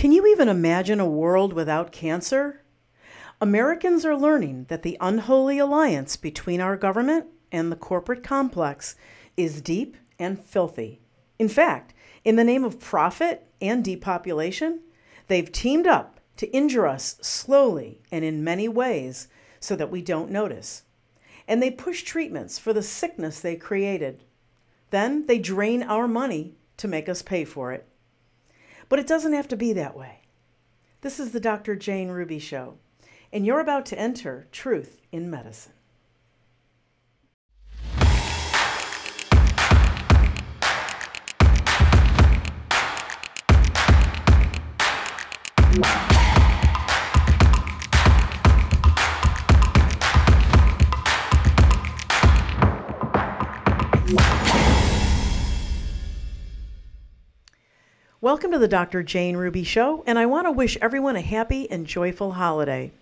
Can you even imagine a world without cancer? Americans are learning that the unholy alliance between our government and the corporate complex is deep and filthy. In fact, in the name of profit and depopulation, they've teamed up to injure us slowly and in many ways so that we don't notice. And they push treatments for the sickness they created. Then they drain our money to make us pay for it. But it doesn't have to be that way. This is the Dr. Jane Ruby Show, and you're about to enter Truth in Medicine. Welcome to the Dr. Jane Ruby Show, and I want to wish everyone a happy and joyful holiday.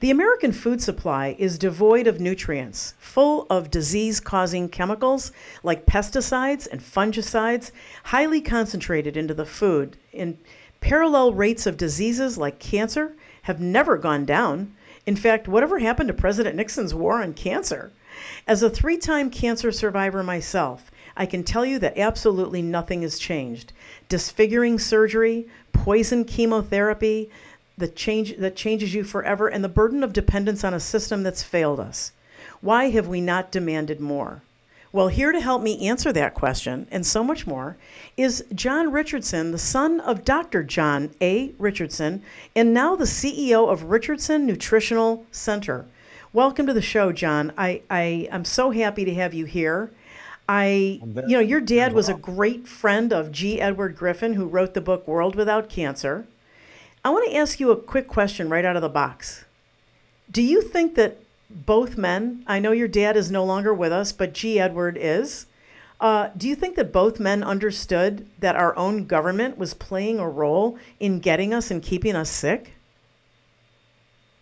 The American food supply is devoid of nutrients, full of disease causing chemicals like pesticides and fungicides, highly concentrated into the food. In parallel rates of diseases like cancer have never gone down. In fact, whatever happened to President Nixon's war on cancer? As a three time cancer survivor myself, I can tell you that absolutely nothing has changed. Disfiguring surgery, poison chemotherapy, the change that changes you forever, and the burden of dependence on a system that's failed us. Why have we not demanded more? Well, here to help me answer that question and so much more is Jon Richardson, the son of Dr. John A. Richardson, and now the CEO of Richardson Nutritional Center. Welcome to the show, Jon. I, I am so happy to have you here. I, you know, your dad was a great friend of G. Edward Griffin, who wrote the book World Without Cancer. I want to ask you a quick question right out of the box. Do you think that both men, I know your dad is no longer with us, but G. Edward is, uh, do you think that both men understood that our own government was playing a role in getting us and keeping us sick?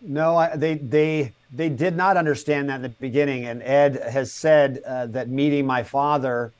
No, I, they they they did not understand that in the beginning. And Ed has said uh, that meeting my father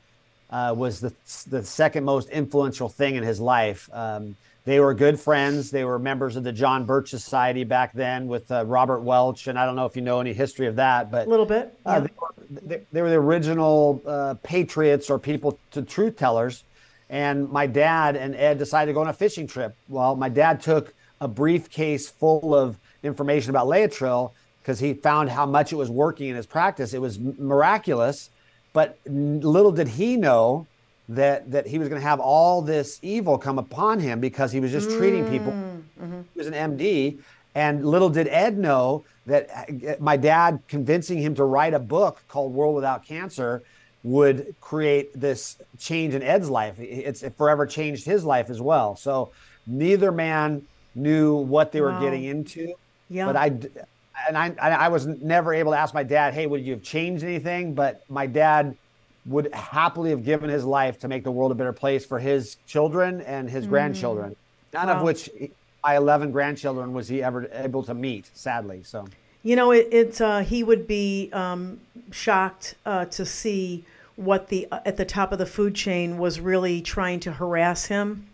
uh, was the the second most influential thing in his life. Um, they were good friends. They were members of the John Birch Society back then with uh, Robert Welch, and I don't know if you know any history of that, but a little bit. Uh, yeah. They, were, they, they, were, the original uh, patriots or people to truth tellers. And my dad and Ed decided to go on a fishing trip. Well, my dad took a briefcase full of information about Laetrile because he found how much it was working in his practice. It was miraculous, but little did he know that that he was going to have all this evil come upon him because he was just mm, treating people. Mm-hmm. He was an MD, and little did Ed know that uh, my dad convincing him to write a book called World Without Cancer would create this change in Ed's life. It's it forever changed his life as well. So neither man knew what they were wow. getting into. Yeah. But I, and I, I was never able to ask my dad, hey, would you have changed anything? But my dad would happily have given his life to make the world a better place for his children and his mm. grandchildren. None wow. of which my 11 grandchildren was he ever able to meet, sadly. So, you know, it, it's uh, he would be um, shocked uh, to see what the uh, at the top of the food chain was really trying to harass him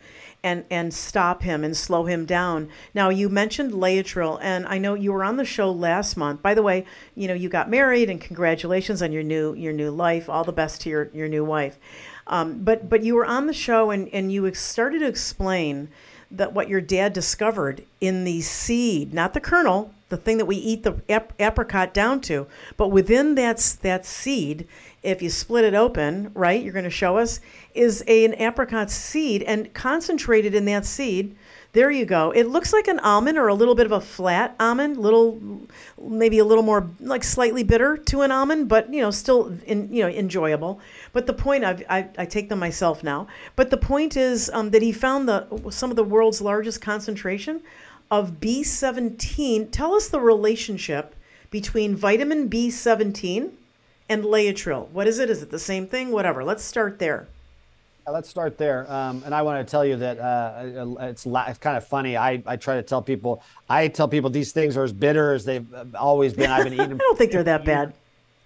and and stop him and slow him down. Now you mentioned Laetrile, and I know you were on the show last month. By the way, you know you got married, and congratulations on your new your new life. All the best to your your new wife. Um, but but you were on the show, and and you started to explain that what your dad discovered in the seed, not the kernel, the thing that we eat the ap- apricot down to, but within that that seed if you split it open, right, you're going to show us, is a, an apricot seed and concentrated in that seed. There you go. It looks like an almond or a little bit of a flat almond, little, maybe a little more like slightly bitter to an almond, but you know, still in, you know enjoyable. But the point I've, I, I take them myself now. But the point is um, that he found the some of the world's largest concentration of B17. Tell us the relationship between vitamin B17 and Laetrile. What is it? Is it the same thing? Whatever. Let's start there. Let's start there. Um, and I want to tell you that uh, it's, it's kind of funny. I, I try to tell people, I tell people these things are as bitter as they've uh, always been. I've been eating. I don't think they're that bad.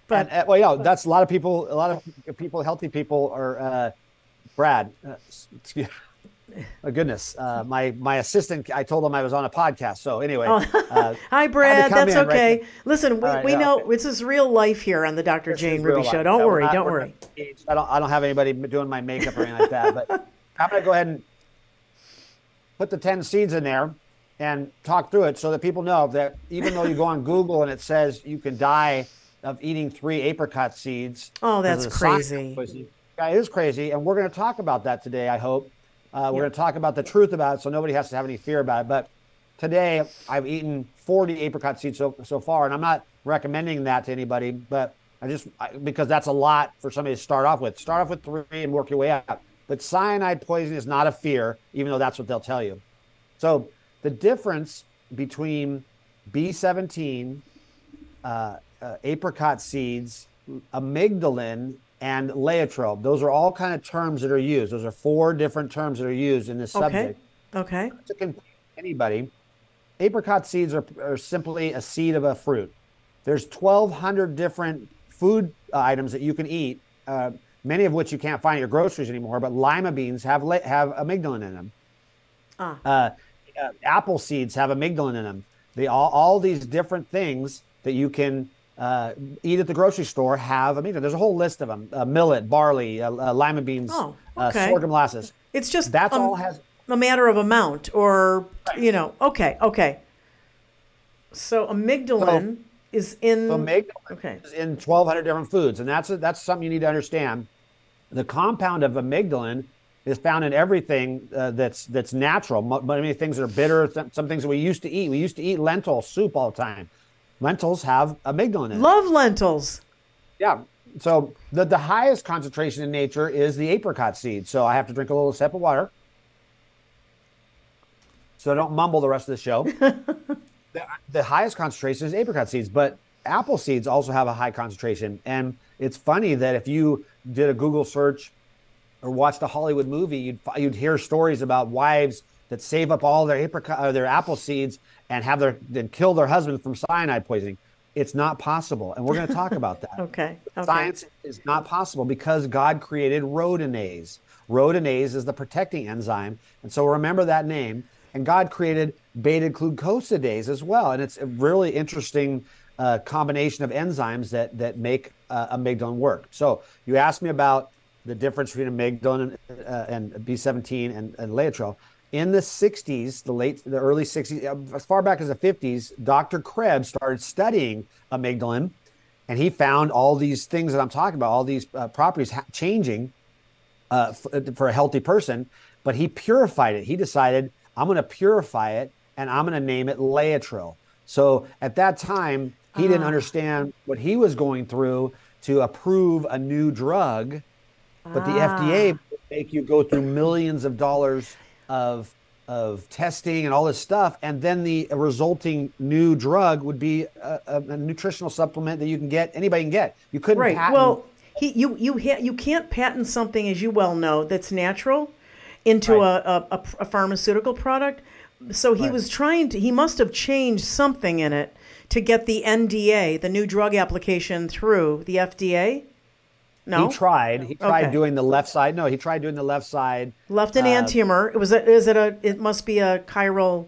But and, uh, well, yeah, that's a lot of people. A lot of people, healthy people, are. Uh, Brad, uh, my goodness, uh, my my assistant. I told him I was on a podcast. So anyway, Oh. uh, Hi, Brad. That's right okay. now. Listen, we, right, we yeah, know okay. this is real life here on the Dr. this Jane Ruby real Show. Don't worry. not- don't worry. I don't I don't have anybody doing my makeup or anything like that. But I'm gonna go ahead and put the ten seeds in there and talk through it so that people know that even though you go on Google and it says you can die of eating three apricot seeds. Oh, that's of the science crazy. Yeah, it is crazy, and we're going to talk about that today. I hope uh, we're Yeah. going to talk about the truth about it, so nobody has to have any fear about it. But today, I've eaten 40 apricot seeds so so far, and I'm not recommending that to anybody, but I just I, because that's a lot for somebody to start off with. Start off with three and work your way up. But cyanide poisoning is not a fear, even though that's what they'll tell you. So the difference between B17, uh, uh, apricot seeds, amygdalin, and laetrile, those are all kind of terms that are used. Those are four different terms that are used in this Okay. subject. Okay. To confuse anybody, apricot seeds are, are simply a seed of a fruit. There's 1,200 different food items that you can eat, uh, many of which you can't find at your groceries anymore. But lima beans have la- have amygdalin in them. Ah. Uh, uh, apple seeds have amygdalin in them. They all all these different things that you can uh, eat at the grocery store have amygdalin. There's a whole list of them: uh, millet, barley, uh, uh, lima beans, Oh, uh, okay. sorghum molasses. It's just That's um, all has a matter of amount or, you know, okay, okay. So amygdalin is in. so amygdalin okay. is in 1,200 different foods, and that's that's something you need to understand. The compound of amygdalin is found in everything uh, that's that's natural. Many things that are bitter, some, some things that we used to eat. We used to eat lentil soup all the time. Lentils have amygdalin in it. Love lentils. Yeah. So the, the highest concentration in nature is the apricot seed. So I have to drink a little sip of water. So I don't mumble the rest of the show. the, the highest concentration is apricot seeds, but apple seeds also have a high concentration. And it's funny that if you did a Google search or watched a Hollywood movie, you'd you'd hear stories about wives that save up all their apricot or their apple seeds and have their then kill their husband from cyanide poisoning. It's not possible, and we're going to talk about that. Okay. okay. Science is not possible because God created rhodanese. Rhodanese is the protecting enzyme. And so remember that name. And God created beta glucosidase as well. And it's a really interesting uh, combination of enzymes that, that make uh, amygdalin work. So you asked me about the difference between amygdalin and, uh, and B17 and, and laetrile. In the 60s, the late, the early 60s, uh, as far back as the 50s, Dr. Krebs started studying amygdalin and he found all these things that I'm talking about, all these uh, properties ha- changing uh, f- for a healthy person. But he purified it. He decided, I'm going to purify it and I'm going to name it Laetrile. So at that time, he didn't understand what he was going through to approve a new drug, but the FDA make you go through millions of dollars of of testing and all this stuff, and then the resulting new drug would be a, a, a nutritional supplement that you can get anybody can get. You couldn't Right. patent. Well, he you you ha- you can't patent something as you well know that's natural into Right. a, a, a pharmaceutical product. So he Right. was trying to. He must have changed something in it to get the NDA, the new drug application, through the FDA. No, He tried. He tried Okay. doing the left side. No, he tried doing the left side. left an uh. It was. A, is it a? It must be a chiral,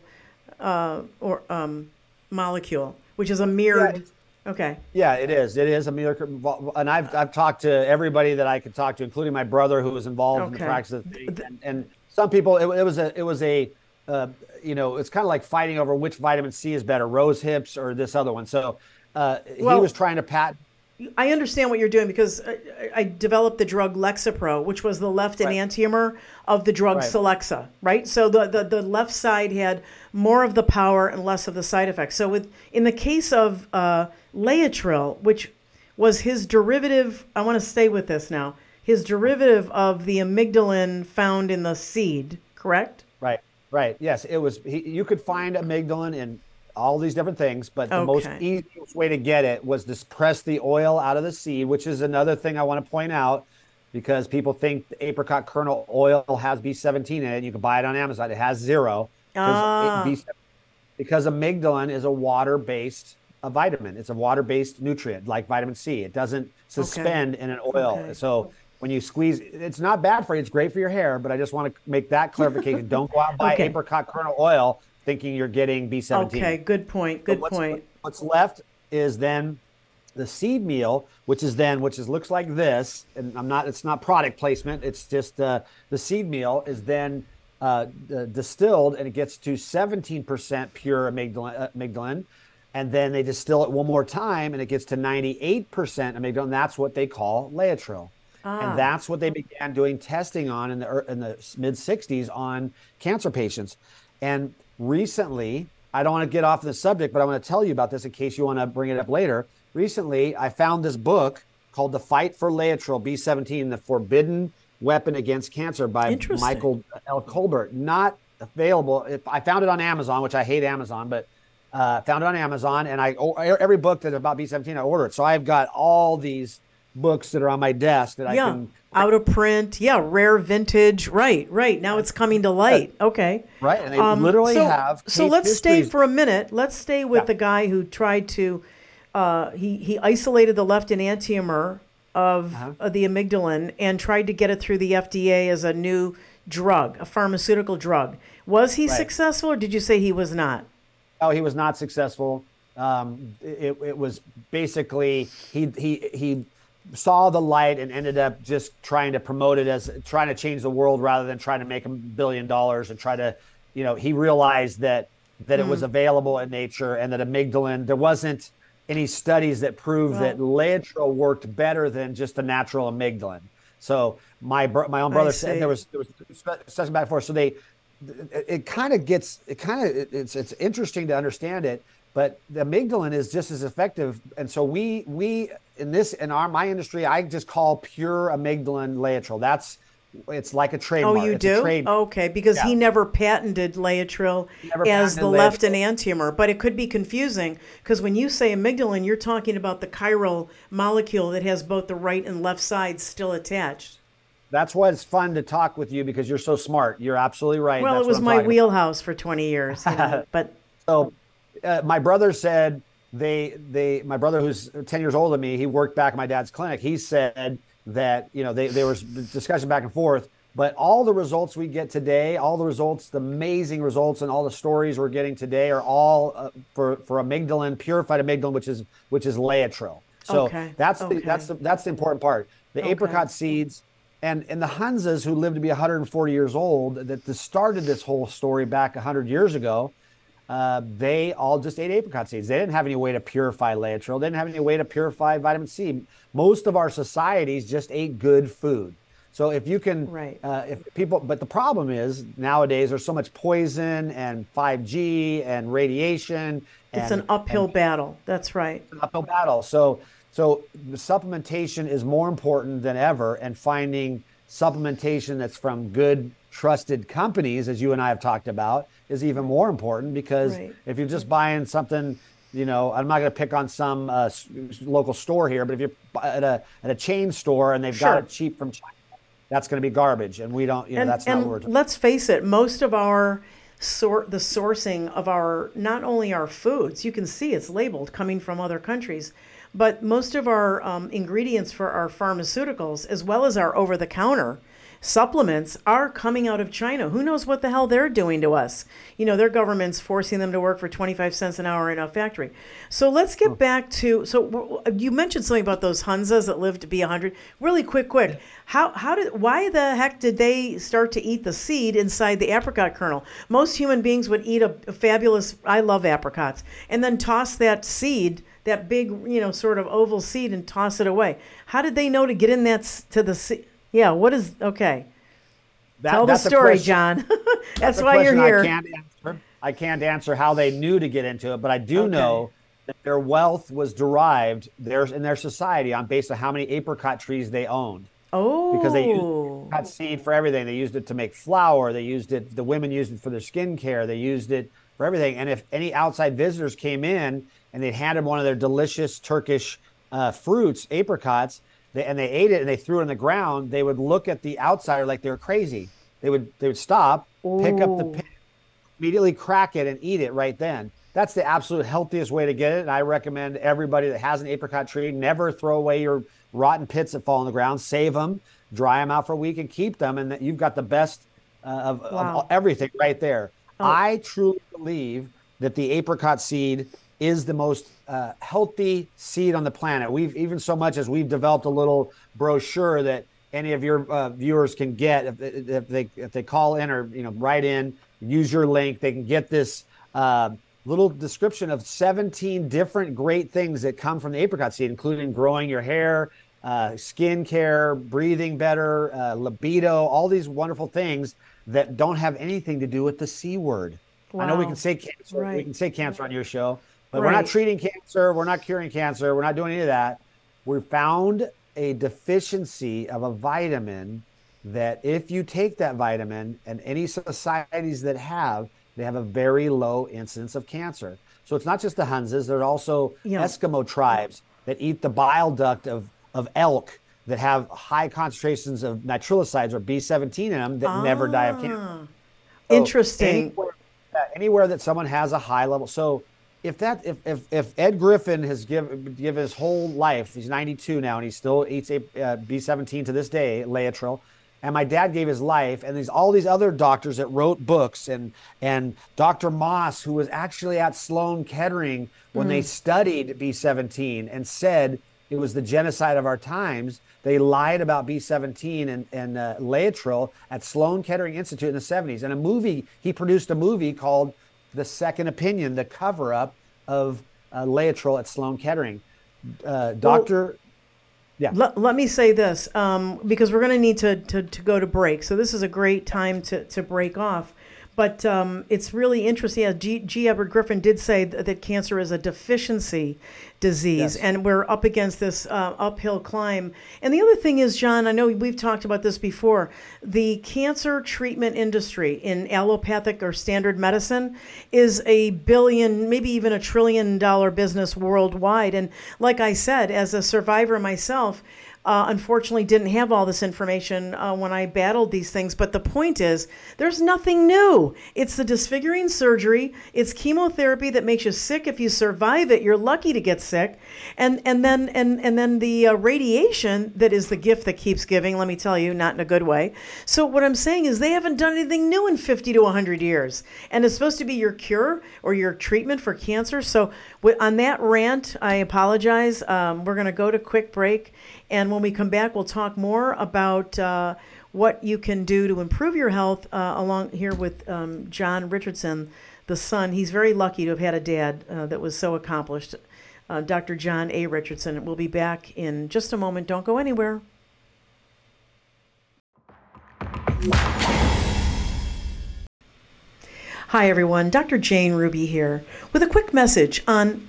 uh, or um, molecule, which is a mirrored. it's- okay. Yeah, it is. It is a miracle. And I've, I've talked to everybody that I could talk to, including my brother who was involved in the practice of the thing. And, and some people, it, it was a, it was a, uh, you know, it's kind of like fighting over which vitamin C is better, rose hips or this other one. So uh, Well- he was trying to patent. I understand what you're doing because I, I developed the drug Lexapro, which was the left Right. enantiomer of the drug Right. Celexa, right? So the, the, the left side had more of the power and less of the side effects. So with in the case of uh, Laetrile, which was his derivative, I want to stay with this now, his derivative of the amygdalin found in the seed, correct? Right, right. Yes, it was. He, you could find amygdalin in all these different things, but the most easiest way to get it was to press the oil out of the seed, which is another thing I want to point out because people think the apricot kernel oil has B17 in it. You can buy it on Amazon. It has zero. Ah. it- B- because amygdalin is a water-based a vitamin. It's a water-based nutrient like vitamin C. It doesn't suspend in an oil. Okay. So when you squeeze, it's not bad for you. It's great for your hair, but I just want to make that clarification. Don't go out and buy Okay. apricot kernel oil thinking you're getting B17. Okay, good point. Good what's, point. What's left is then the seed meal, which is then, which is looks like this, and I'm not, it's not product placement. It's just uh, the seed meal is then uh, uh, distilled and it gets to 17% pure amygdalin, uh, amygdalin. And then they distill it one more time and it gets to 98% amygdalin. And that's what they call Laetrile. Ah. And that's what they began doing testing on in the, in the mid 60s on cancer patients. And recently, I don't want to get off the subject, but I want to tell you about this in case you want to bring it up later. Recently, I found this book called The Fight for Laetrile B17, The Forbidden Weapon Against Cancer by Michael L. Colbert. Not available. If I found it on Amazon, which I hate Amazon, but uh, found it on Amazon, and I oh, every book that's about B17, I order it. So I've got all these books that are on my desk that I can out of print. Yeah, rare vintage. Right, right. Now it's coming to light. Okay. right, and they Um, literally so, have. So let's stay for a minute. Let's stay with Yeah. the guy who tried to. Uh, he he isolated the left enantiomer of, Uh-huh. of the amygdalin and tried to get it through the FDA as a new drug, a pharmaceutical drug. Was he Right. successful, or did you say he was not? Oh, he was not successful. Um, it, it was basically he he he saw the light and ended up just trying to promote it as trying to change the world rather than trying to make a billion dollars and try to, you know, he realized that that it was mm-hmm. available in nature and that amygdalin there wasn't any studies that proved that Laetrile worked better than just the natural amygdalin. So my my own brother said there was there was discussion back and forth. So they it, it kind of gets it kind of it's it's interesting to understand it but the amygdalin is just as effective and so we we in this in our my industry i just call pure amygdalin laetrile that's it's like a trademark. Oh, you It's do? trade- Okay, because he never patented Laetrile never as the patented left Laetrile. enantiomer, but it could be confusing because when you say amygdalin, you're talking about the chiral molecule that has both the right and left sides still attached. that's why it's fun to talk with you because you're so smart you're absolutely right Well, That's it was my talking about. wheelhouse for 20 years, you know, but So, uh, my brother said they they my brother who's ten years older than me, he worked back at my dad's clinic. He said that you know they there was discussion back and forth, but all the results we get today, all the results, the amazing results, and all the stories we're getting today are all uh, for for amygdalin, purified amygdalin, which is which is Laetrile. So Okay, that's okay. the that's the that's the important part. The Okay. apricot seeds. And, and the Hunzas who lived to be 140 years old that that started this whole story back 100 years ago, uh, they all just ate apricot seeds. They didn't have any way to purify Laetrile. They didn't have any way to purify vitamin C. Most of our societies just ate good food. So if you can, Right. uh, if people, but the problem is nowadays there's so much poison and 5G and radiation. it's an uphill battle. That's right. an uphill battle. So, so the supplementation is more important than ever, and finding supplementation that's from good, trusted companies, as you and I have talked about, is even more important because Right. if you're just buying something, you know, I'm not going to pick on some uh, local store here, but if you're at a at a chain store and they've Sure. got it cheap from China, that's going to be garbage, and we don't, you know, and, that's not and what we're. let's face it, most of our sort the sourcing of our not only our foods, you can see it's labeled coming from other countries, but most of our um, ingredients for our pharmaceuticals, as well as our over-the-counter supplements, are coming out of China. Who knows what the hell they're doing to us? You know, their government's forcing them to work for 25 cents an hour in a factory. So let's get back to so you mentioned something about those Hunzas that lived to be 100. Really quick, quick. How how did why the heck did they start to eat the seed inside the apricot kernel? Most human beings would eat a, a fabulous I love apricots and then toss that seed, that big, you know, sort of oval seed and toss it away. How did they know to get in that to the seed? Yeah, what is okay? That- Tell the story, question- Jon. That's a why you're here. I can't answer. I can't answer how they knew to get into it, but I do Okay. know that their wealth was derived theirs in their society on based on how many apricot trees they owned. Oh, Because they used apricot seed for everything. They used it to make flour. They used it. The women used it for their skincare. They used it for everything. And if any outside visitors came in and they handed one of their delicious Turkish uh, fruits, apricots, they, and they ate it and they threw it on the ground, they would look at the outsider like they were crazy. They would they would stop, pick up the Ooh. pin, immediately crack it and eat it right then. That's the absolute healthiest way to get it. And I recommend everybody that has an apricot tree never throw away your rotten pits that fall on the ground. Save them. dry them out for a week, and keep them, and that you've got the best uh, of, Wow. of everything right there. Oh. I truly believe that the apricot seed is the most uh, healthy seed on the planet. We've even so much as we've developed a little brochure that any of your uh, viewers can get if, if they if they call in or you know write in, use your link, they can get this uh, little description of 17 different great things that come from the apricot seed, including growing your hair, uh, skin care, breathing better, uh, libido, all these wonderful things that don't have anything to do with the C word. I know we can say cancer. We can say cancer on your show, but we're not treating cancer. We're not curing cancer. We're not doing any of that. We found a deficiency of a vitamin that if you take that vitamin and any societies that have, they have a very low incidence of cancer. So it's not just the Hunzas. There's also Yeah. Eskimo tribes that eat the bile duct of, of elk that have high concentrations of nitrilosides or B17 in them that never die of cancer. Ah, So Interesting. Anywhere, anywhere that someone has a high level. So if that if if, if Ed Griffin has given given his whole life, he's 92 now, and he still eats a uh, B17 to this day, Laetrile. And my dad gave his life, and there's all these other doctors that wrote books, and and Dr. Moss, who was actually at Sloan Kettering when they studied B17 and said it was the genocide of our times. They lied about B17 and, and uh, Laetrile at Sloan Kettering Institute in the 70s. And a movie, he produced a movie called The Second Opinion, the cover up of uh, at Sloan Kettering. Uh, Dr. yeah. Let, let me say this um, because we're going to need to, to, to go to break. So this is a great time to, to break off. But um, it's really interesting. Yeah, G. G. Edward Griffin did say th- that cancer is a deficiency disease, Yes. and we're up against this uh, uphill climb. And the other thing is, Jon, I know we've talked about this before. The cancer treatment industry in allopathic or standard medicine is a billion, maybe even a trillion dollar business worldwide. And like I said, as a survivor myself, uh, unfortunately didn't have all this information uh, when I battled these things. But the point is, there's nothing new. It's the disfiguring surgery. It's chemotherapy that makes you sick. If you survive it, you're lucky to get sick. And and then and and then the uh, radiation that is the gift that keeps giving. Let me tell you, not in a good way. So what I'm saying is, they haven't done anything new in 50 to 100 years, and it's supposed to be your cure or your treatment for cancer. So on that rant, I apologize. Um, we're going to go to quick break. And when we come back, we'll talk more about uh, what you can do to improve your health uh, along here with um, Jon Richardson, the son. He's very lucky to have had a dad uh, that was so accomplished. Uh, Dr. John A. Richardson. We'll be back in just a moment. Don't go anywhere. Hi, everyone. Dr. Jane Ruby here with a quick message on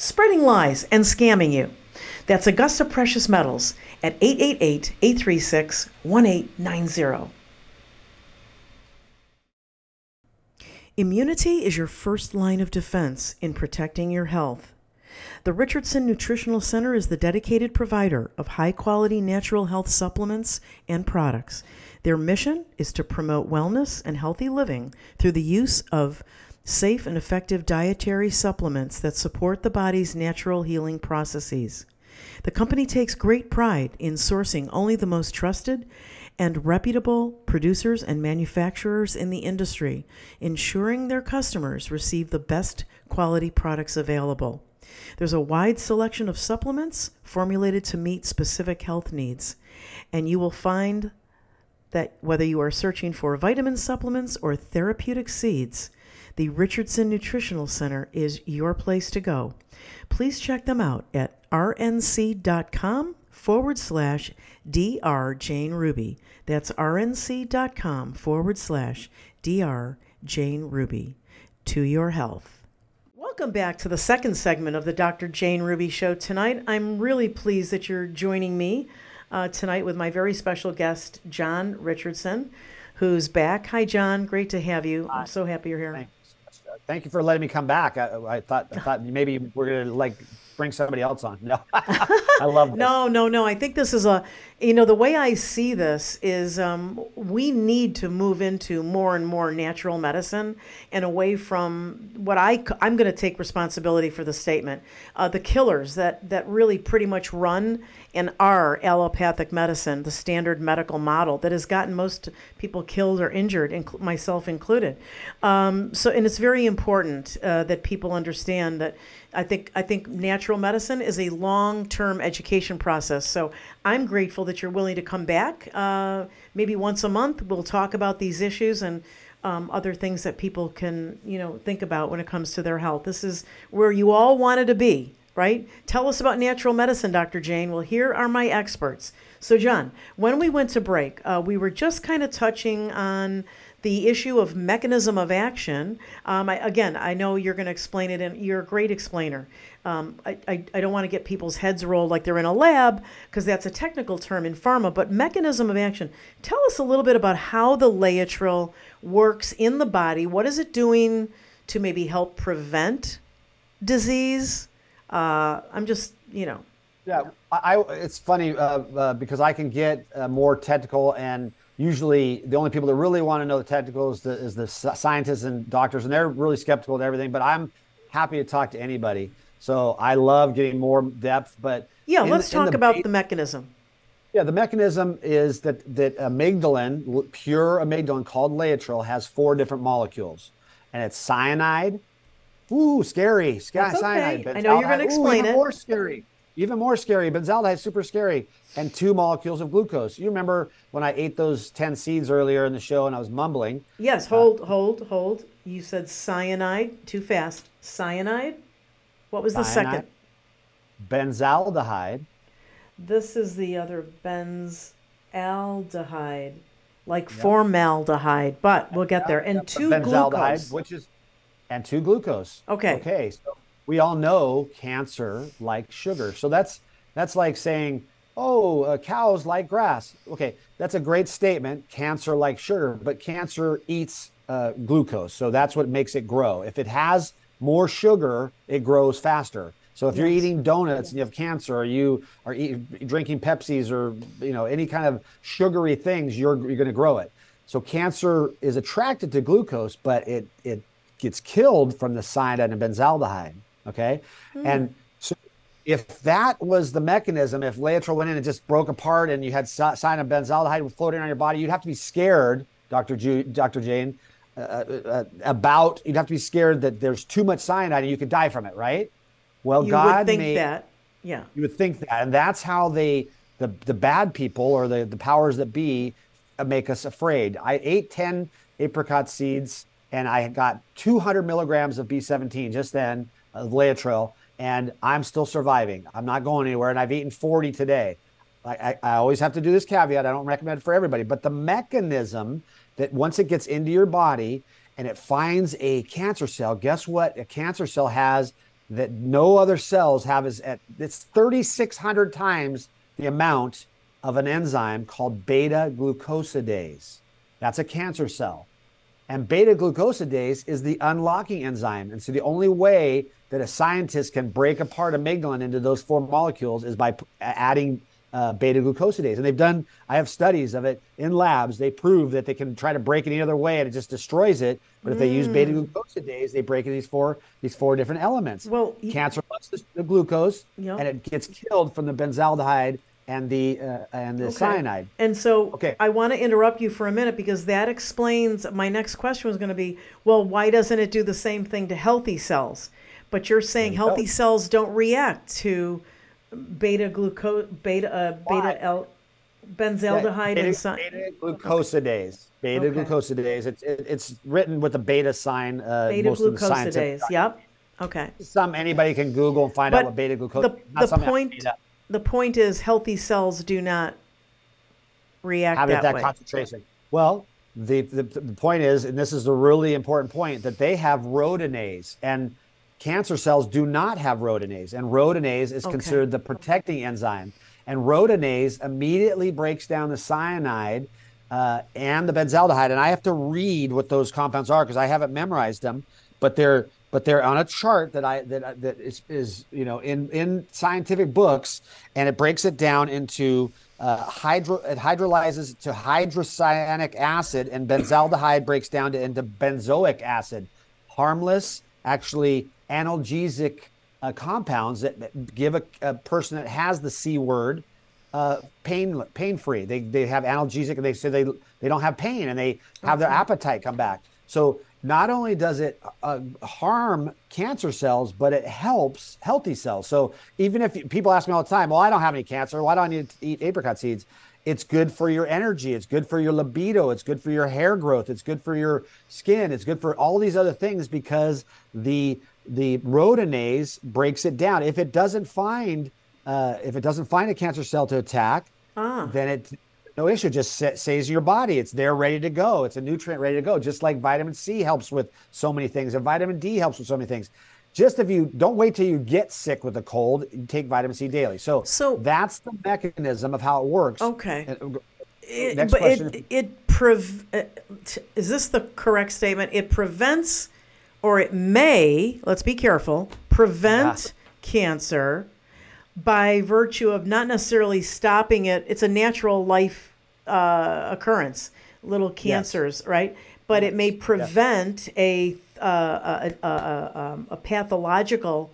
spreading lies and scamming you. That's Augusta Precious Metals at 888 836 1890. Immunity is your first line of defense in protecting your health. The Richardson Nutritional Center is the dedicated provider of high quality natural health supplements and products. Their mission is to promote wellness and healthy living through the use of safe and effective dietary supplements that support the body's natural healing processes. The company takes great pride in sourcing only the most trusted and reputable producers and manufacturers in the industry, ensuring their customers receive the best quality products available. There's a wide selection of supplements formulated to meet specific health needs, and you will find that whether you are searching for vitamin supplements or therapeutic seeds, the Richardson Nutritional Center is your place to go. Please check them out at rnc.com forward slash Dr. Jane Ruby. That's rnc.com forward slash Dr. Jane Ruby. To your health. Welcome back to the second segment of the Dr. Jane Ruby Show tonight. I'm really pleased that you're joining me uh, tonight with my very special guest, Jon Richardson, who's back. Hi, Jon. Great to have you. I'm so happy you're here. Thanks. Thank you for letting me come back. I, I thought I thought maybe we're gonna like bring somebody else on. No, I love this. No, no, no. I think this is a, you know, the way I see this is um, we need to move into more and more natural medicine and away from what I, I'm going to take responsibility for the statement, uh, the killers that, that really pretty much run and are allopathic medicine, the standard medical model that has gotten most people killed or injured, inc- myself included. Um, so, and it's very important uh, that people understand that I think I think natural medicine is a long-term education process. So I'm grateful that you're willing to come back. Uh, maybe once a month, we'll talk about these issues and um, other things that people can you know think about when it comes to their health. This is where you all wanted to be, right? Tell us about natural medicine, Dr. Jane. Well, here are my experts. So, John, when we went to break, uh, we were just kind of touching on the issue of mechanism of action. Um, I, again, I know you're going to explain it, and you're a great explainer. Um, I, I, I don't want to get people's heads rolled like they're in a lab because that's a technical term in pharma, but mechanism of action. Tell us a little bit about how the Laetrile works in the body. What is it doing to maybe help prevent disease? Uh, I'm just, you know. Yeah, I, I it's funny uh, uh, because I can get uh, more technical and usually the only people that really want to know the technical is the, is the scientists and doctors, and they're really skeptical of everything. But I'm happy to talk to anybody. So I love getting more depth. But yeah, in, let's talk the, about the mechanism. Yeah, the mechanism is that that amygdalin, pure amygdalin called Laetrile, has four different molecules, and it's cyanide. Ooh, scary! That's cyanide. Okay. I know you're going to explain Ooh, it. More scary. Even more scary, benzaldehyde is super scary, and two molecules of glucose. You remember when I ate those 10 seeds earlier in the show and I was mumbling? Yes, hold, uh, hold, hold. You said cyanide, too fast. Cyanide? What was the second? Benzaldehyde. This is the other benzaldehyde, like yep. formaldehyde, but we'll get there. And yep. two glucose. which is, and two glucose. Okay. Okay. So we all know cancer like sugar. So that's that's like saying, oh, uh, cows like grass. Okay, that's a great statement. Cancer like sugar, but cancer eats uh, glucose, so that's what makes it grow. If it has more sugar, it grows faster. So if yes. you're eating donuts and you have cancer, or you are eat, drinking Pepsis, or you know any kind of sugary things, you're you're going to grow it. So cancer is attracted to glucose, but it it gets killed from the cyanide and benzaldehyde. Okay. Mm. And so if that was the mechanism, if Laetrile went in and just broke apart and you had cyanide and benzaldehyde floating on your body, you'd have to be scared, Dr. Ju- Dr. Jane, uh, uh, uh, about, you'd have to be scared that there's too much cyanide and you could die from it, right? Well, you God would think made, that. Yeah. You would think that. And that's how they, the, the bad people or the, the powers that be make us afraid. I ate 10 apricot seeds and I got 200 milligrams of B17 just then of Laetrile, and I'm still surviving. I'm not going anywhere, and I've eaten 40 today. I, I, I always have to do this caveat. I don't recommend it for everybody, but the mechanism that once it gets into your body and it finds a cancer cell, guess what? A cancer cell has that no other cells have is at it's 3,600 times the amount of an enzyme called beta glucosidase. That's a cancer cell. And beta glucosidase is the unlocking enzyme. And so the only way that a scientist can break apart amygdalin into those four molecules is by p- adding uh, beta glucosidase. And they've done, I have studies of it in labs. They prove that they can try to break it any other way and it just destroys it. But if mm. they use beta mm. glucosidase, they break these four these four different elements. Well, cancer wants the, the glucose, yep. and it gets killed from the benzaldehyde and the uh, and the okay. cyanide. And so okay. I want to interrupt you for a minute because that explains my next question was going to be, well, why doesn't it do the same thing to healthy cells? But you're saying healthy cells don't react to beta glucose beta uh, beta L Benzaldehyde beta, and si- beta glucosidase. Beta Okay. glucosidase. It's it, it's written with a beta sign. Uh, beta most of the scientific glucosidase. Yep. Okay. Some anybody can Google and find out what beta glucose. the, the point. The point is healthy cells do not react it that, that way. concentration. Well, the, the the point is, and this is a really important point, that they have rhodanese, and cancer cells do not have rhodanese, and rhodanese is Okay. considered the protecting enzyme, and rhodanese immediately breaks down the cyanide. Uh, and the benzaldehyde, and I have to read what those compounds are because I haven't memorized them, but they're but they're on a chart that I that that is, is you know in in scientific books, and it breaks it down into uh, hydro it hydrolyzes to hydrocyanic acid, and benzaldehyde breaks down to into benzoic acid, harmless, actually analgesic uh, compounds that, that give a, a person that has the C word uh, pain pain free. They they have analgesic and they say they they don't have pain and they have their appetite come back. So not only does it uh, harm cancer cells, but it helps healthy cells. So even if people ask me all the time, well, I don't have any cancer. Why do I need to eat apricot seeds? It's good for your energy. It's good for your libido. It's good for your hair growth. It's good for your skin. It's good for all these other things because the the rhodanese breaks it down. If it doesn't find uh, if it doesn't find a cancer cell to attack, Ah. then it no issue. Just sa- says your body it's there ready to go. It's a nutrient ready to go. Just like vitamin C helps with so many things, and vitamin D helps with so many things. Just if you don't wait till you get sick with a cold, you take vitamin C daily. So, So- that's the mechanism of how it works. Okay. And- It- Next but question. it it prev- uh, is this the correct statement? It prevents, or it may. Let's be careful. Prevent cancer by virtue of not necessarily stopping it. It's a natural life uh, occurrence. Little cancers, right? But it may prevent a uh, a, a, a, um, a pathological,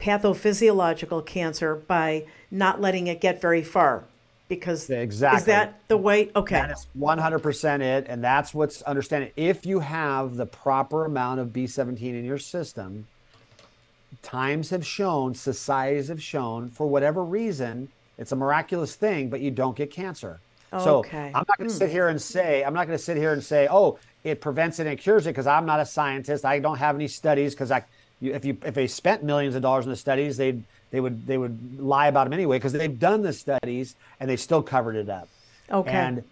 pathophysiological cancer by not letting it get very far. Because Exactly. is that the way? Okay. That is 100% it. And that's what's understanding. If you have the proper amount of B17 in your system, times have shown, societies have shown, for whatever reason, it's a miraculous thing, but you don't get cancer. So I'm not going to sit here and say, I'm not going to sit here and say, oh, it prevents it and cures it because I'm not a scientist. I don't have any studies because I, you, if you if they spent millions of dollars in the studies, they'd they would they would lie about them anyway because they've done the studies and they still covered it up. Okay. And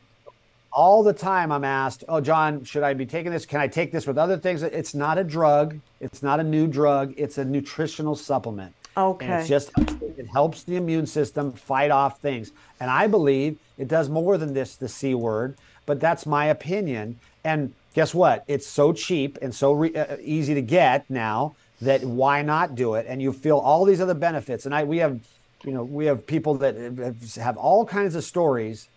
all the time I'm asked, "Oh, Jon, should I be taking this? Can I take this with other things?" It's not a drug. It's not a new drug. It's a nutritional supplement. And Okay. it's just it helps the immune system fight off things. And I believe it does more than this the C word, but that's my opinion. And guess what? It's so cheap and so re- uh, easy to get now that why not do it? And you feel all these other benefits. And I we have you know, we have people that have all kinds of stories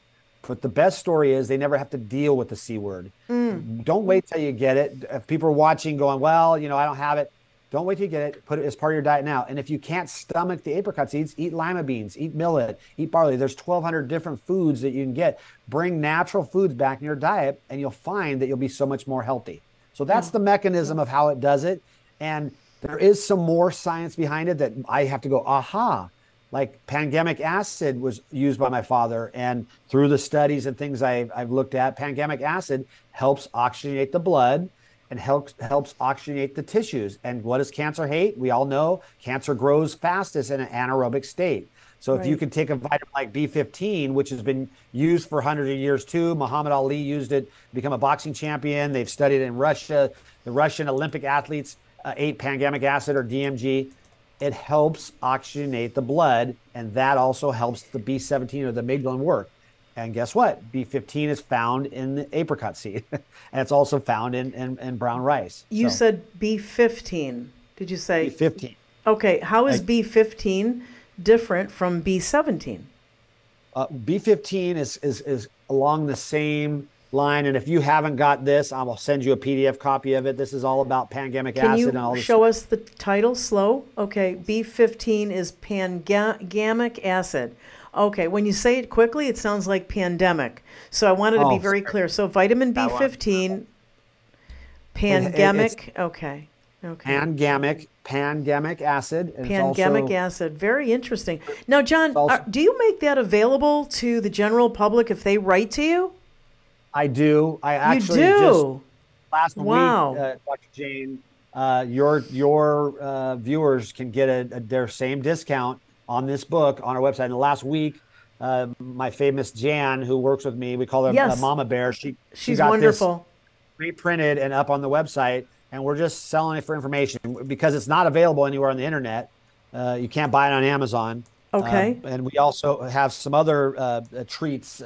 but the best story is they never have to deal with the C word. Mm. Don't wait till you get it. If people are watching going, well, you know, I don't have it, don't wait till you get it. Put it as part of your diet now. And if you can't stomach the apricot seeds, eat lima beans, eat millet, eat barley. There's 1,200 different foods that you can get. Bring natural foods back in your diet, and you'll find that you'll be so much more healthy. So that's mm. the mechanism of how it does it. And there is some more science behind it that I have to go, aha, like pangamic acid was used by my father and through the studies and things I've, I've looked at pangamic acid helps oxygenate the blood and helps helps oxygenate the tissues. And what does cancer hate? We all know cancer grows fastest in an anaerobic state. So if you Right. could take a vitamin like b15 which has been used for hundreds of years too muhammad ali used it to become a boxing champion. They've studied in russia. The russian olympic athletes uh, ate pangamic acid or dmg it helps oxygenate the blood, and that also helps the B17 or the amygdalin work. And guess what? B15 is found in the apricot seed, and it's also found in, in, in brown rice. You So, said B15. Did you say? B15. Okay. How is I- B15 different from B17? Uh, B15 is, is is along the same line, and if you haven't got this, I will send you a PDF copy of it. This is all about pangamic Can acid you and all this. show us the title slow? Okay. B15 is pangamic acid. Okay. When you say it quickly, it sounds like pandemic. So I wanted to Oh, be very sorry. clear. So vitamin B15, it's- pangamic. Okay. Okay. Pangamic, pangamic acid. Pangamic also- acid. Very interesting. Now, Jon, also- uh, do you make that available to the general public if they write to you? I do. I actually you just last Wow. week, uh, Dr. Jane, uh, your your uh, viewers can get a, a- their same discount on this book on our website. And last week, uh, my famous Jan, who works with me, we call her uh, Yes. Mama Bear. She she She's got this wonderful. reprinted and up on the website, and we're just selling it for information because it's not available anywhere on the internet. Uh, you can't buy it on Amazon. Okay. Uh, and we also have some other uh, uh, treats,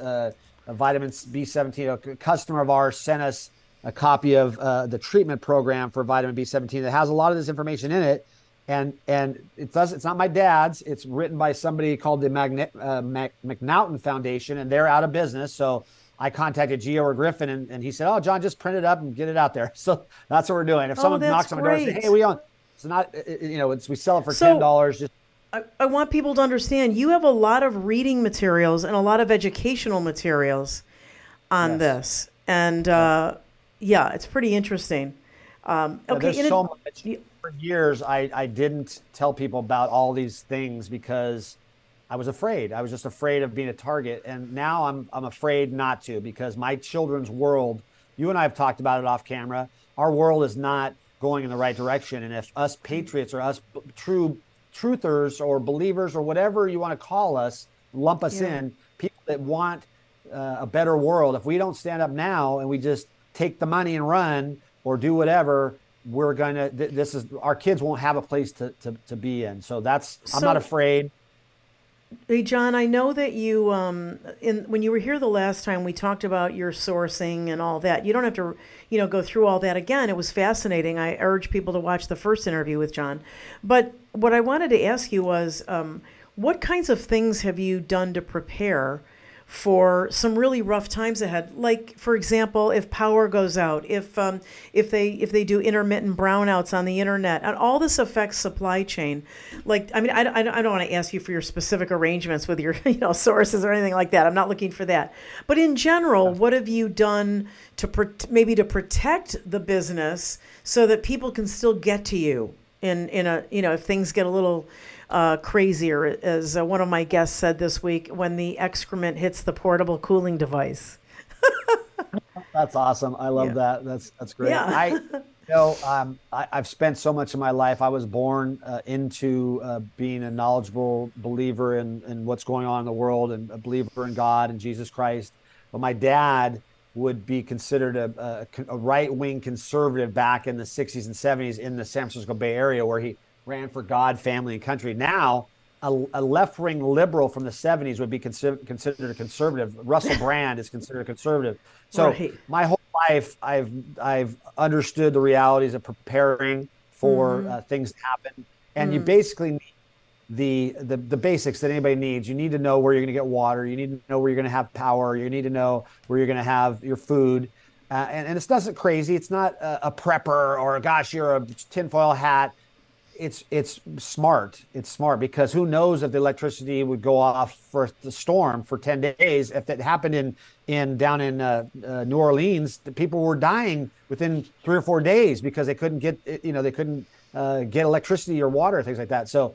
vitamins B17. A customer of ours sent us a copy of uh, the treatment program for vitamin B17 that has a lot of this information in it. And and it does. It's not my dad's. It's written by somebody called the Magne, uh, Mac, McNaughton Foundation, and they're out of business. So I contacted G. Edward Griffin, and, and he said, "Oh, Jon, just print it up and get it out there." So that's what we're doing. If Oh, someone knocks on my door and says, "Hey, we own," it's not. You know, it's we sell it for So- ten dollars. Just I, I want people to understand you have a lot of reading materials and a lot of educational materials on Yes. this. And uh, yeah, it's pretty interesting. Um, Yeah, okay. there's in so much. For years, I, I didn't tell people about all these things because I was afraid. I was just afraid of being a target. And now I'm, I'm afraid not to because my children's world, you and I have talked about it off camera, our world is not going in the right direction. And if us patriots or us b- true truthers or believers or whatever you want to call us, lump us Yeah. in, people that want uh, a better world, if we don't stand up now and we just take the money and run or do whatever, we're gonna. Th- this is our kids won't have a place to to, to be in. So that's. I'm not afraid. Hey, Jon, I know that you, um, in when you were here the last time, we talked about your sourcing and all that. You don't have to, you know, go through all that again. It was fascinating. I urge people to watch the first interview with Jon. But what I wanted to ask you was, um, what kinds of things have you done to prepare for some really rough times ahead? Like, for example, if power goes out, if um, if they if they do intermittent brownouts on the internet, and all this affects supply chain. Like, I mean, I, I, I don't want to ask you for your specific arrangements with your you know sources or anything like that. I'm not looking for that. But in general, what have you done to pro- maybe to protect the business so that people can still get to you in in a you know if things get a little uh, crazier, as uh, one of my guests said this week, when the excrement hits the portable cooling device. That's awesome. I love Yeah. that. That's that's great. Yeah. I, you know, um, I, I've spent so much of my life. I was born uh, into uh, being a knowledgeable believer in, in what's going on in the world and a believer in God and Jesus Christ. But my dad would be considered a, a, a right wing conservative back in the 60s and 70s in the San Francisco Bay Area, where he ran for God, family, and country. Now, a, a left wing liberal from the 70s would be consider, considered a conservative. Russell Brand is considered a conservative. So Right. my whole life, I've I've understood the realities of preparing for uh, things to happen, and you basically need the, the the basics that anybody needs. You need to know where you're going to get water. You need to know where you're going to have power. You need to know where you're going to have your food. Uh, and, and it's not crazy. It's not a, a prepper or a gosh, you're a tinfoil hat it's it's smart. It's smart because who knows if the electricity would go off for the storm for ten days? If that happened in in down in uh, uh, New Orleans, the people were dying within three or four days because they couldn't get you know they couldn't uh, get electricity or water things like that. So,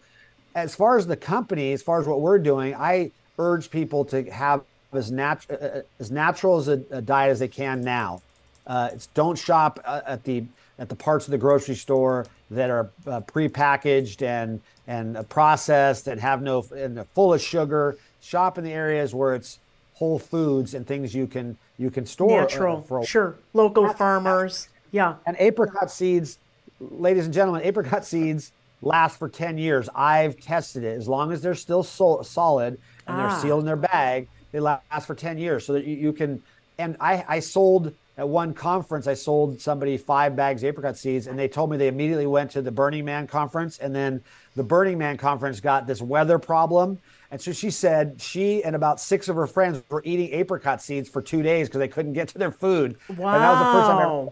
as far as the company, as far as what we're doing, I urge people to have as natural uh, as natural as a, a diet as they can now. Uh, it's don't shop uh, at the at the parts of the grocery store that are uh, prepackaged and and uh, processed and have no and full of sugar. Shop in the areas where it's whole foods and things you can you can store uh, Natural, for a sure. Local farmers. Yeah. and apricot seeds, ladies and gentlemen, apricot seeds last for 10 years. I've tested it. As long as they're still sol- solid and Ah. they're sealed in their bag, they last for 10 years. So that you, you can, and I, I sold at one conference, I sold somebody five bags of apricot seeds and they told me they immediately went to the Burning Man conference. And then the Burning Man conference got this weather problem. And so she said she and about six of her friends were eating apricot seeds for two days because they couldn't get to their food. Wow. And that was the first time I ever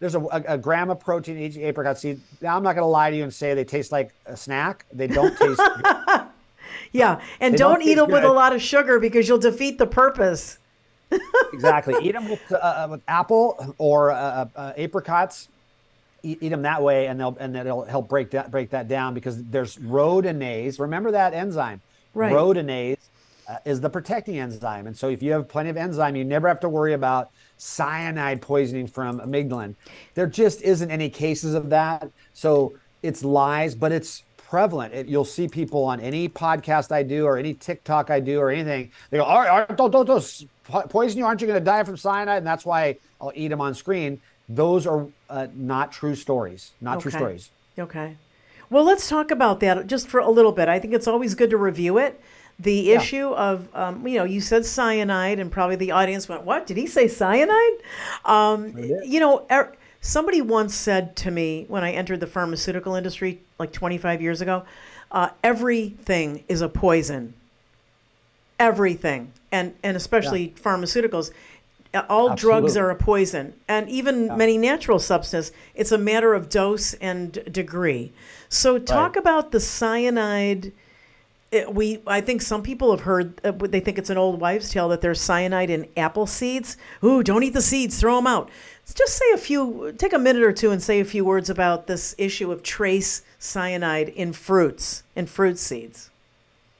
there's a, a, a gram of protein in each apricot seed. Now I'm not going to lie to you and say they taste like a snack. They don't taste. good. Yeah. And They don't, don't eat them with a lot of sugar because you'll defeat the purpose. exactly. Eat them with, uh, with apple or uh, uh, apricots. eat, eat them that way, and they'll and it'll help break that break that down because there's rhodanese. Remember that enzyme, Right. Rhodanese uh, is the protecting enzyme, and so if you have plenty of enzyme, you never have to worry about cyanide poisoning from amygdalin. There just isn't any cases of that, so it's lies, but it's prevalent. It, you'll see people on any podcast I do or any TikTok I do or anything. They go, all right, all right don't, don't, don't po- poison you. Aren't you going to die from cyanide? And that's why I'll eat them on screen. Those are uh, not true stories. Not true stories. Okay. Well, let's talk about that just for a little bit. I think it's always good to review it. The issue of, um, you know, you said cyanide, and probably the audience went, What? Did he say cyanide? Um, you know, er, somebody once said to me when I entered the pharmaceutical industry like 25 years ago uh, everything is a poison. Everything. And, and especially pharmaceuticals. Uh, All drugs are a poison, and even many natural substances. It's a matter of dose and degree. So, talk Right. about the cyanide. It, we, I think some people have heard. Uh, they think it's an old wives' tale that there's cyanide in apple seeds. Ooh, don't eat the seeds; throw them out. Just say a few. Take a minute or two and say a few words about this issue of trace cyanide in fruits, in fruit seeds.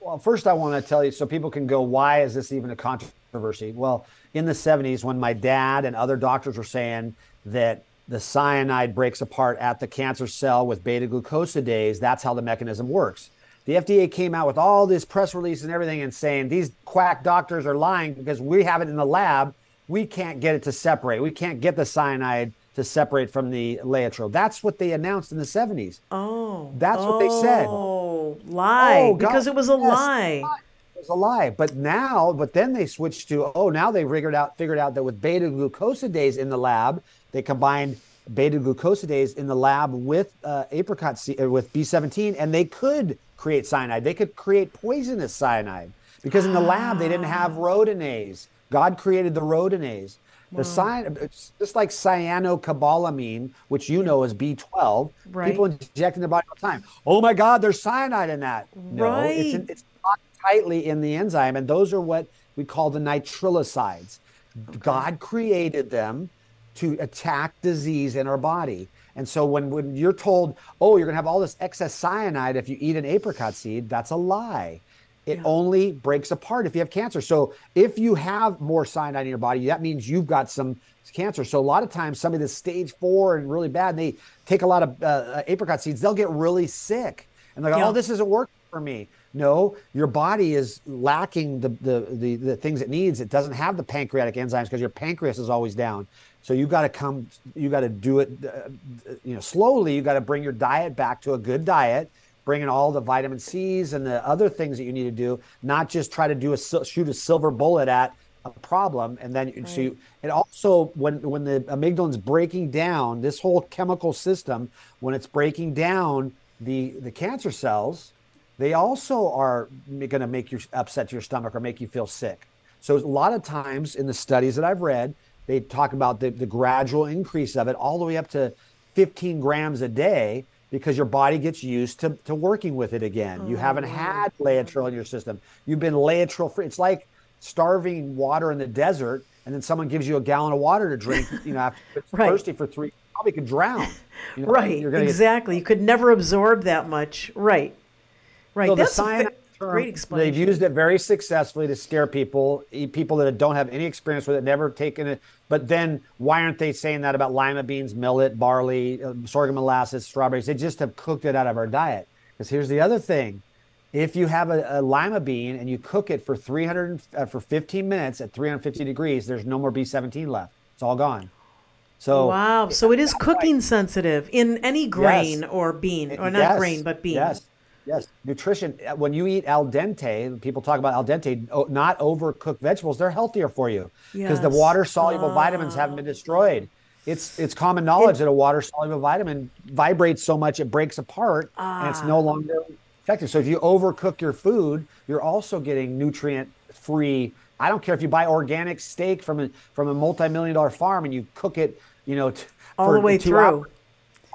Well, first, I want to tell you so people can go, why is this even a controversy? Well, in the 70s, when my dad and other doctors were saying that the cyanide breaks apart at the cancer cell with beta glucosidase, that's how the mechanism works. The FDA came out with all this press release and everything and saying these quack doctors are lying because we have it in the lab. We can't get it to separate. We can't get the cyanide to separate from the laetrile. That's what they announced in the 70s. Oh, That's what they said. Oh, lie! Oh, God, because it was a yes. lie. It was a lie. But now, but then they switched to oh, now they figured out figured out that with beta glucosidase in the lab, they combined beta glucosidase in the lab with uh, apricot se- uh, with B17, and they could create cyanide. They could create poisonous cyanide because in the lab they didn't have ah. rhodanese. God created the rhodanese. The cyan, it's just like cyanocobalamin, which you know is B12. Right. People inject in their body all the time. Oh my God, there's cyanide in that. No, it's, in, Right. it's locked tightly in the enzyme, and those are what we call the nitrilosides. God created them to attack disease in our body. And so when, when you're told, oh, you're going to have all this excess cyanide if you eat an apricot seed, that's a lie. It only breaks apart if you have cancer. So if you have more cyanide in your body, that means you've got some cancer. So a lot of times, somebody that's stage four and really bad, and they take a lot of uh, uh, apricot seeds, they'll get really sick. And they go, Yeah. oh, this isn't working for me. No, your body is lacking the, the, the, the things it needs. It doesn't have the pancreatic enzymes because your pancreas is always down. So you got to come, you got to do it, uh, you know, slowly. You got to bring your diet back to a good diet, bring in all the vitamin C's and the other things that you need to do, not just try to do a shoot a silver bullet at a problem. And then you so you, it also when when the amygdalin's breaking down, this whole chemical system, when it's breaking down the the cancer cells, they also are going to make you upset to your stomach or make you feel sick. So a lot of times in the studies that I've read, they talk about the, the gradual increase of it all the way up to 15 grams a day because your body gets used to, to working with it again. You oh, haven't had laetrile in your system. You've been laetrile free. It's like starving water in the desert and then someone gives you a gallon of water to drink, you know, after Right. thirsty for three, you probably could drown. You know, Right, you're gonna get exactly. You could never absorb that much. Right, right. So That's fa- term, great They've used it very successfully to scare people, people that don't have any experience with it, never taken it. But then why aren't they saying that about lima beans, millet, barley, uh, sorghum molasses, strawberries? They just have cooked it out of our diet. Because here's the other thing. If you have a, a lima bean and you cook it for 300 uh, for 15 minutes at 350 degrees, there's no more B17 left. It's all gone. So Wow. So it is cooking sensitive in any grain or bean, or not Yes, grain, but bean. Yes, yes. Nutrition. uh, When you eat al dente, people talk about al dente, not overcooked vegetables. They're healthier for you because the water soluble vitamins haven't been destroyed. It's it's common knowledge that a water soluble vitamin vibrates so much it breaks apart and it's Ah. no longer effective. So if you overcook your food, you're also getting nutrient free. I don't care if you buy organic steak from a from a multi-million dollar farm and you cook it, you know, t- All the way through. hours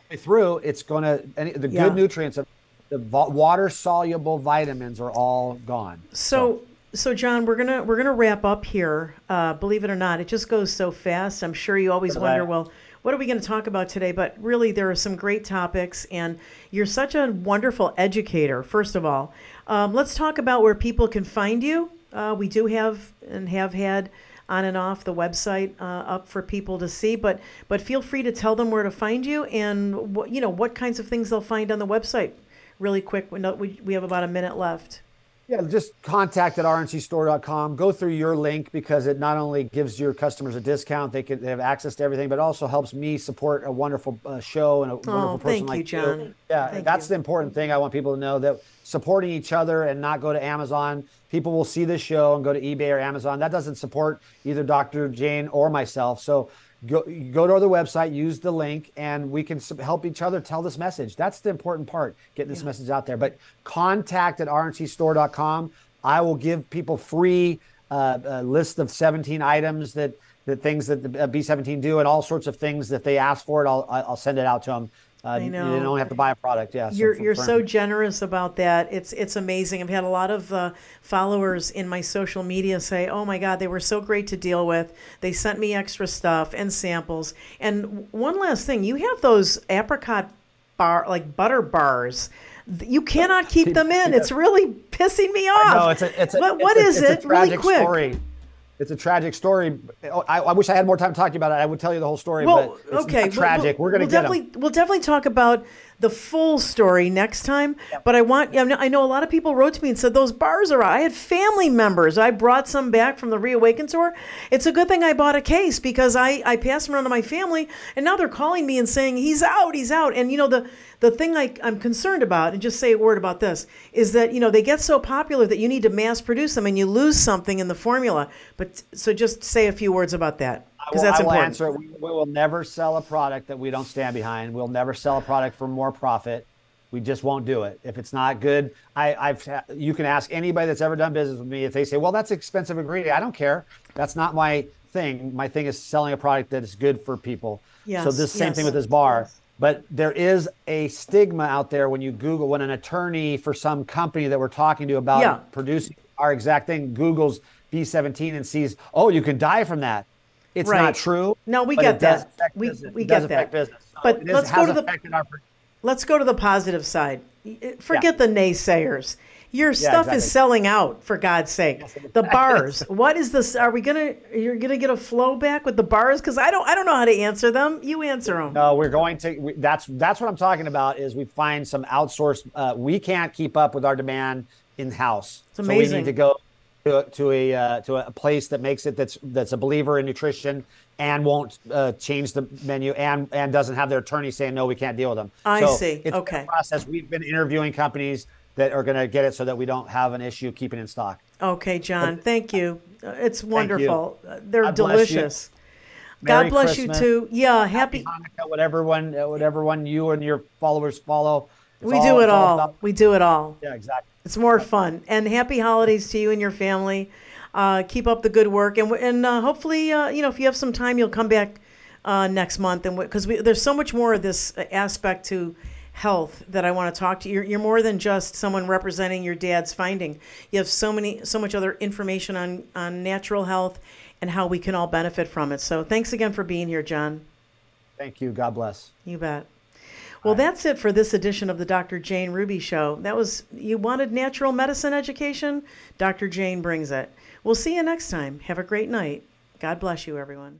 way through, it's going to the Yeah. good nutrients of the water soluble vitamins are all gone. So, so Jon, we're gonna we're gonna wrap up here. Uh, believe it or not, it just goes so fast. I'm sure you always wonder, well, what are we going to talk about today? But really, there are some great topics, and you're such a wonderful educator, first of all. Um, let's talk about where people can find you. Uh, we do have and have had on and off the website uh, up for people to see, but but feel free to tell them where to find you and what you know what kinds of things they'll find on the website. Really quick, we, know, we, we have about a minute left. Yeah, just contact at rncstore.com. Go through your link because it not only gives your customers a discount, they can they have access to everything, but also helps me support a wonderful uh, show and a Oh, wonderful person thank like you, John. Yeah, Thank that's you. the important thing. I want people to know that supporting each other and not go to Amazon. People will see this show and go to eBay or Amazon. That doesn't support either Dr. Jane or myself. So go go to the website, use the link, and we can help each other tell this message. That's the important part, getting this message out there. But contact at rncstore.com. I will give people free uh, a list of 17 items that that things that the uh, B17 do and all sorts of things that they ask for it. I'll I'll send it out to them. Uh, I know. You don't have to buy a product. Yeah. You're for- you're for- so generous about that. It's it's amazing. I've had a lot of uh, followers in my social media say, "Oh my God, they were so great to deal with. They sent me extra stuff and samples." And one last thing, you have those apricot bar like butter bars. You cannot keep them in. It's really pissing me off. No, it's a it's a. But it's what a- is it's a it? Really quick. Story. It's a tragic story. I, I wish I had more time to talk to you about it. I would tell you the whole story, Well, but it's okay. we'll- tragic. We'll, We're gonna we'll get 'em. definitely we'll definitely talk about the full story next time. But I want I know- a lot of people wrote to me and said those bars are. I had family members. I brought some back from the Reawaken tour. It's a good thing I bought a case because I I passed them around to my family, and now they're calling me and saying he's out, he's out. And you know the the thing I, I'm concerned about, and just say a word about this, is that you know they get so popular that you need to mass produce them and you lose something in the formula. But so just say a few words about that because that's I will important. answer it. We, we will never sell a product that we don't stand behind. We'll never sell a product for more profit. We just won't do it. If it's not good, I, I've you can ask anybody that's ever done business with me if they say, "Well, that's expensive ingredient." I don't care. That's not my thing. My thing is selling a product that is good for people. Yes, so this same yes. thing with this bar. But there is a stigma out there when you Google when an attorney for some company that we're talking to about Yeah. producing our exact thing Google's B17 and sees, "Oh, you can die from that." It's Right. not true. No, we get that. We- business. we It get that. business. So But let's go to the- our- Let's go to the positive side. Forget the naysayers. Your stuff exactly. is selling out, for God's sake. The bars. What is this? Are we gonna? You're gonna get a flow back with the bars? Because I don't. I don't know how to answer them. You answer them. No, we're going to. We, that's that's what I'm talking about. Is we find some outsourced. Uh, we can't keep up with our demand in house. So we amazing. need to go to, to a uh, to a place that makes it that's that's a believer in nutrition and won't uh, change the menu and and doesn't have their attorney saying no, we can't deal with them. I So see. It's a Okay. process. We've been interviewing companies that are going to get it so that we don't have an issue keeping in stock. Okay, Jon. Thank you. Uh, It's wonderful. Uh, They're God bless you. delicious. God bless Christmas. you too. Yeah. Happy. Hanukkah, whatever one, uh, whatever one you and your followers follow. We do it it's all. we do it all. yeah, exactly. It's more fun. And happy holidays to you and your family. Uh, keep up the good work, and and uh, hopefully, uh, you know, if you have some time, you'll come back uh, next month, and because there's so much more of this aspect to health that I want to talk to you. You're, you're more than just someone representing your dad's finding. You have so many, so much other information on on natural health and how we can all benefit from it. So thanks again for being here, Jon. Thank you. God bless. You bet. Well, that's it for this edition of the Dr. Jane Ruby Show. That was, you wanted natural medicine education? Dr. Jane brings it. We'll see you next time. Have a great night. God bless you, everyone.